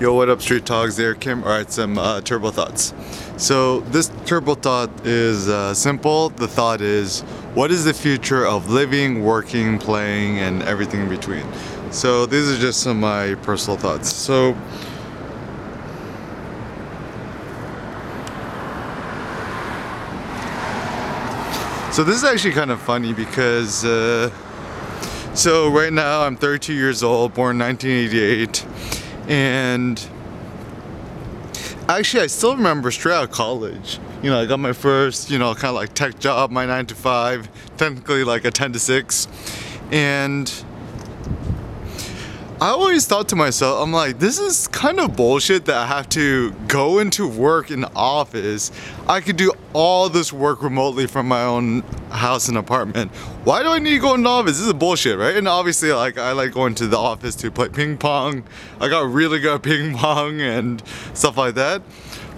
Yo, what up, Street Talks? There, Kim. All right, some uh, turbo thoughts. So this turbo thought is uh, simple. The thought is, what is the future of living, working, playing, and everything in between? So these are just some of my personal thoughts. So. So this is actually kind of funny because, uh, so right now I'm 32 years old, born 1988, and actually I still remember straight out of college. You know, I got my first, you know, kind of like tech job, my nine to five, technically like a 10 to six, and I always thought to myself, I'm like, this is kind of bullshit that I have to go into work in the office. I could do all this work remotely from my own house and apartment. Why do I need to go in the office? This is bullshit, right? And obviously, like, I like going to the office to play ping pong. I got really good at ping pong and stuff like that.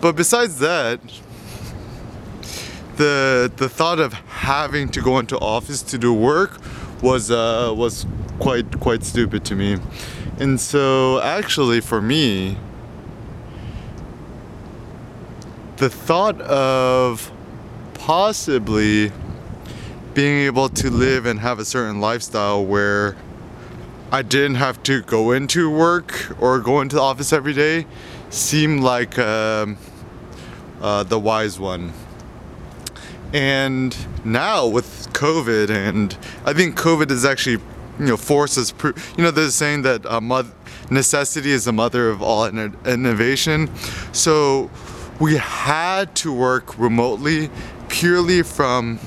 But besides that, the the thought of having to go into office to do work was uh, was quite quite stupid to me. And so actually for me the thought of possibly being able to live and have a certain lifestyle where I didn't have to go into work or go into the office every day seemed like um, uh, the wise one. And now with COVID, and I think COVID is actually you know forces you know they're saying that necessity is the mother of all innovation. So we had to work remotely purely from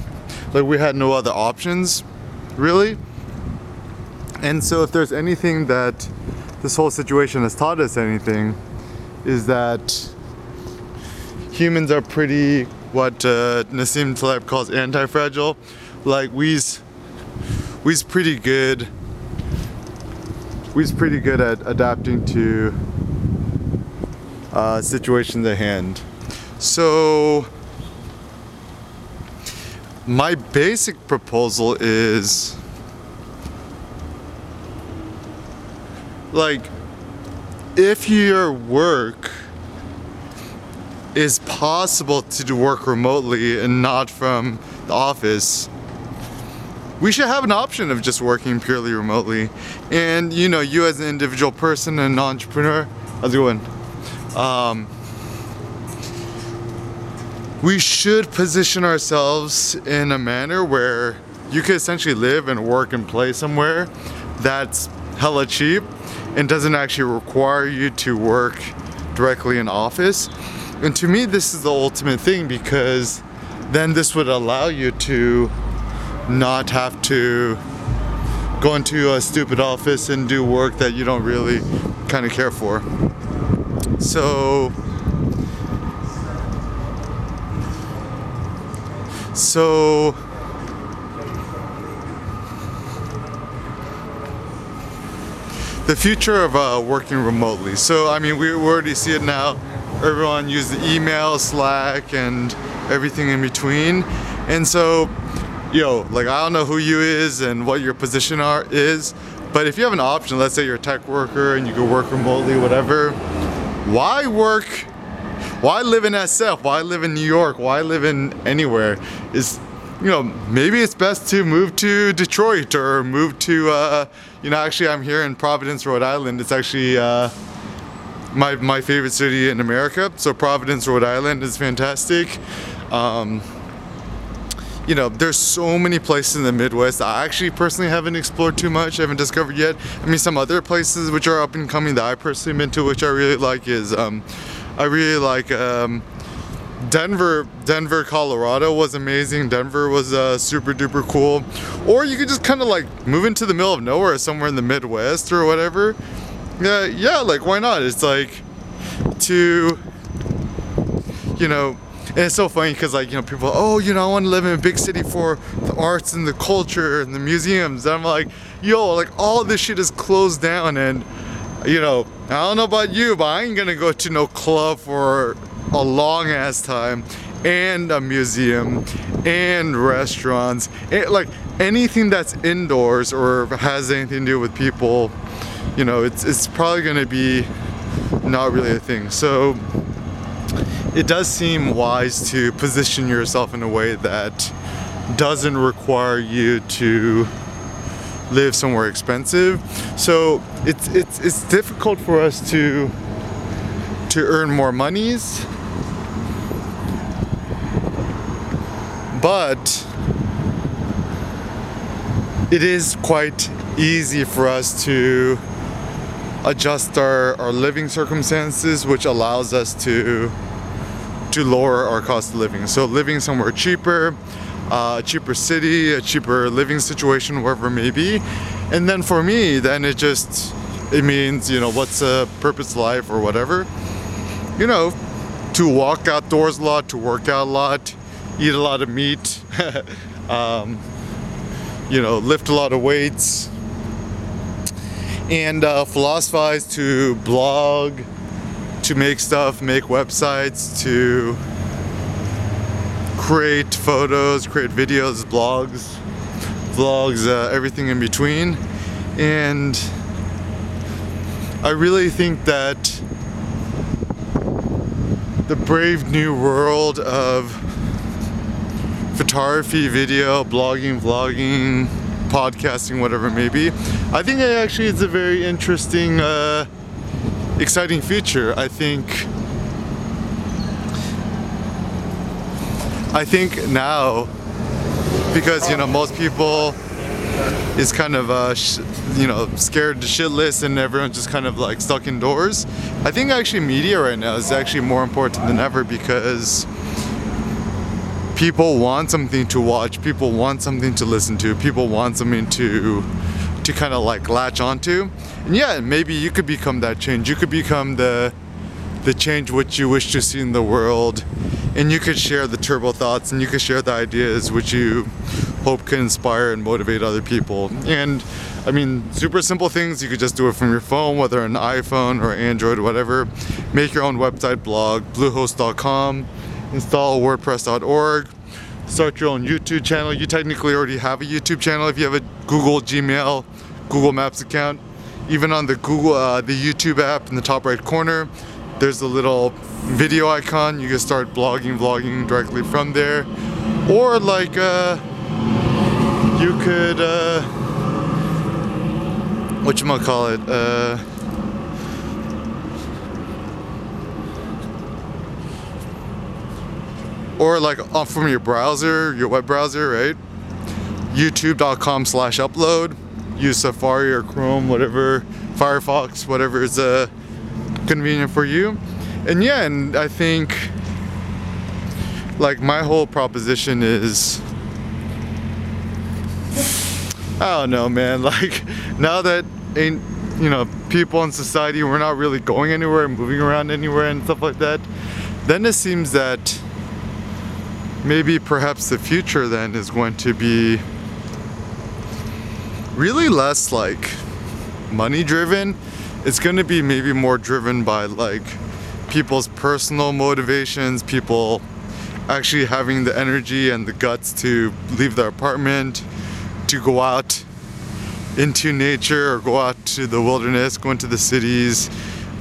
like we had no other options really. And so if there's anything that this whole situation has taught us anything is that humans are pretty what uh, Nassim Taleb calls anti-fragile like we's we's pretty good. We's pretty good at adapting to uh, situations at hand. So my basic proposal is like if your work is possible to work remotely and not from the office we should have an option of just working purely remotely. And you know, you as an individual person and an entrepreneur, how's it going? Um, we should position ourselves in a manner where you could essentially live and work and play somewhere that's hella cheap and doesn't actually require you to work directly in office. And to me, this is the ultimate thing because then this would allow you to not have to go into a stupid office and do work that you don't really kind of care for. So, so the future of uh, working remotely. So, I mean, we already see it now. Everyone the email, Slack, and everything in between. And so yo, like I don't know who you is and what your position are is, but if you have an option, let's say you're a tech worker and you go work remotely, whatever, why work? Why live in SF? Why live in New York? Why live in anywhere? Is you know maybe it's best to move to Detroit or move to uh, you know actually I'm here in Providence, Rhode Island. It's actually uh, my my favorite city in America. So Providence, Rhode Island is fantastic. Um, you know, there's so many places in the Midwest I actually personally haven't explored too much, I haven't discovered yet. I mean, some other places which are up and coming that I personally been to, which I really like, is um, I really like um, Denver. Denver, Colorado was amazing. Denver was uh, super duper cool. Or you could just kind of like move into the middle of nowhere, somewhere in the Midwest or whatever. Yeah, yeah, like why not? It's like to, you know and it's so funny because like you know people oh you know I want to live in a big city for the arts and the culture and the museums and I'm like yo like all this shit is closed down and you know I don't know about you but I ain't gonna go to no club for a long ass time and a museum and restaurants and like anything that's indoors or has anything to do with people you know it's it's probably gonna be not really a thing. So it does seem wise to position yourself in a way that doesn't require you to live somewhere expensive. So it's it's it's difficult for us to to earn more monies. But it is quite easy for us to adjust our, our living circumstances, which allows us to to lower our cost of living. So living somewhere cheaper, uh, a cheaper city, a cheaper living situation, wherever it may be. And then for me, then it just it means you know what's a purpose life or whatever. You know, to walk outdoors a lot, to work out a lot, eat a lot of meat. um, you know, lift a lot of weights, and uh, philosophize to blog, to make stuff, make websites, to create photos, create videos, blogs, vlogs, uh, everything in between. And I really think that the brave new world of photography, video, blogging, vlogging, podcasting, whatever it may be. I think it actually is a very interesting, uh, exciting future. I think. I think now, because you know most people is kind of uh, sh- you know scared to shitless and everyone's just kind of like stuck indoors. I think actually media right now is actually more important than ever because people want something to watch, people want something to listen to, people want something to to kind of like latch onto. And yeah, maybe you could become that change. You could become the the change which you wish to see in the world and you could share the turbo thoughts and you could share the ideas which you hope can inspire and motivate other people. And I mean, super simple things. You could just do it from your phone, whether an iPhone or Android whatever. Make your own website blog, bluehost.com install WordPress.org, start your own YouTube channel. You technically already have a YouTube channel if you have a Google Gmail, Google Maps account. Even on the Google, uh, the YouTube app in the top right corner, there's a little video icon. You can start blogging, vlogging directly from there, or like uh, you could, uh, what you might call it. Uh, or like off from your browser, your web browser, right? YouTube.com slash upload. Use Safari or Chrome, whatever, Firefox, whatever is uh, convenient for you. And yeah, and I think like my whole proposition is I don't know, man. Like now that ain't you know people in society, we're not really going anywhere, and moving around anywhere, and stuff like that. Then it seems that maybe perhaps the future then is going to be really less like money driven. It's going to be maybe more driven by like people's personal motivations, people actually having the energy and the guts to leave their apartment, to go out into nature or go out to the wilderness, go into the cities,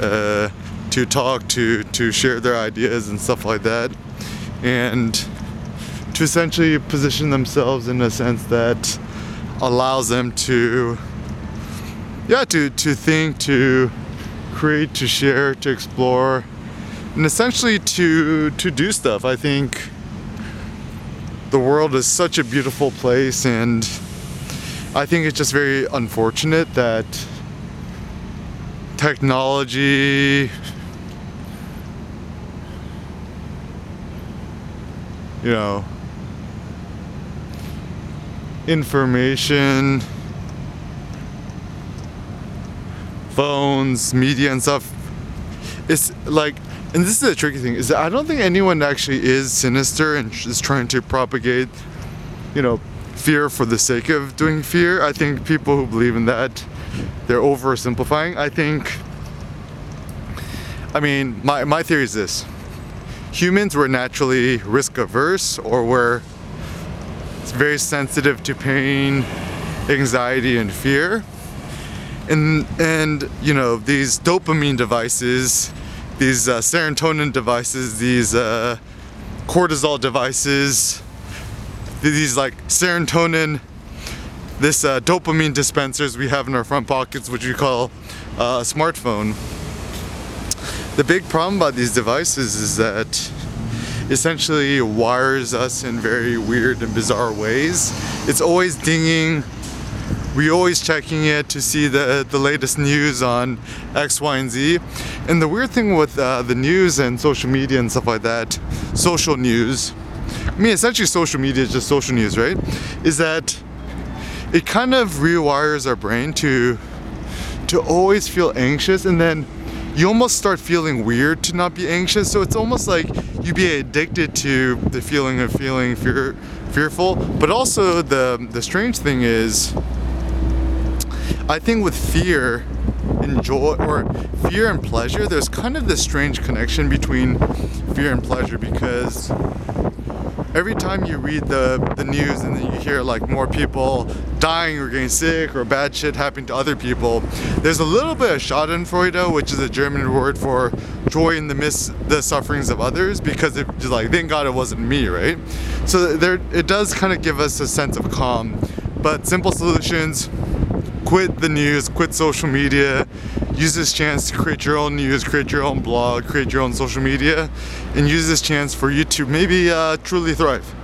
uh, to talk, to to share their ideas and stuff like that. And to essentially position themselves in a sense that allows them to yeah to to think to create to share to explore and essentially to to do stuff. I think the world is such a beautiful place and i think it's just very unfortunate that technology you know information, phones, media and stuff. It's like, and this is a tricky thing, is that I don't think anyone actually is sinister and is trying to propagate, you know, fear for the sake of doing fear. I think people who believe in that, they're oversimplifying. I think, I mean, my, my theory is this. Humans were naturally risk averse or were very sensitive to pain, anxiety, and fear. And, and you know, these dopamine devices these uh, serotonin devices, these uh, cortisol devices, these like serotonin, this uh, dopamine dispensers we have in our front pockets, which we call uh, a smartphone. The big problem about these devices is that essentially wires us in very weird and bizarre ways. It's always dinging. We always checking it to see the, the latest news on X, Y, and Z. And the weird thing with uh, the news and social media and stuff like that, social news, I mean, essentially social media is just social news, right? Is that it kind of rewires our brain to to always feel anxious and then you almost start feeling weird to not be anxious. So it's almost like you be addicted to the feeling of feeling fear, fearful. But also the the strange thing is, I think with fear and joy or fear and pleasure, there's kind of this strange connection between fear and pleasure because every time you read the, the news and then you hear like more people dying or getting sick or bad shit happening to other people, there's a little bit of Schadenfreude, which is a German word for joy in the midst the sufferings of others, because it like thank God it wasn't me, right? So there it does kind of give us a sense of calm. But simple solutions, quit the news, quit social media, use this chance to create your own news, create your own blog, create your own social media, and use this chance for you to maybe uh, truly thrive.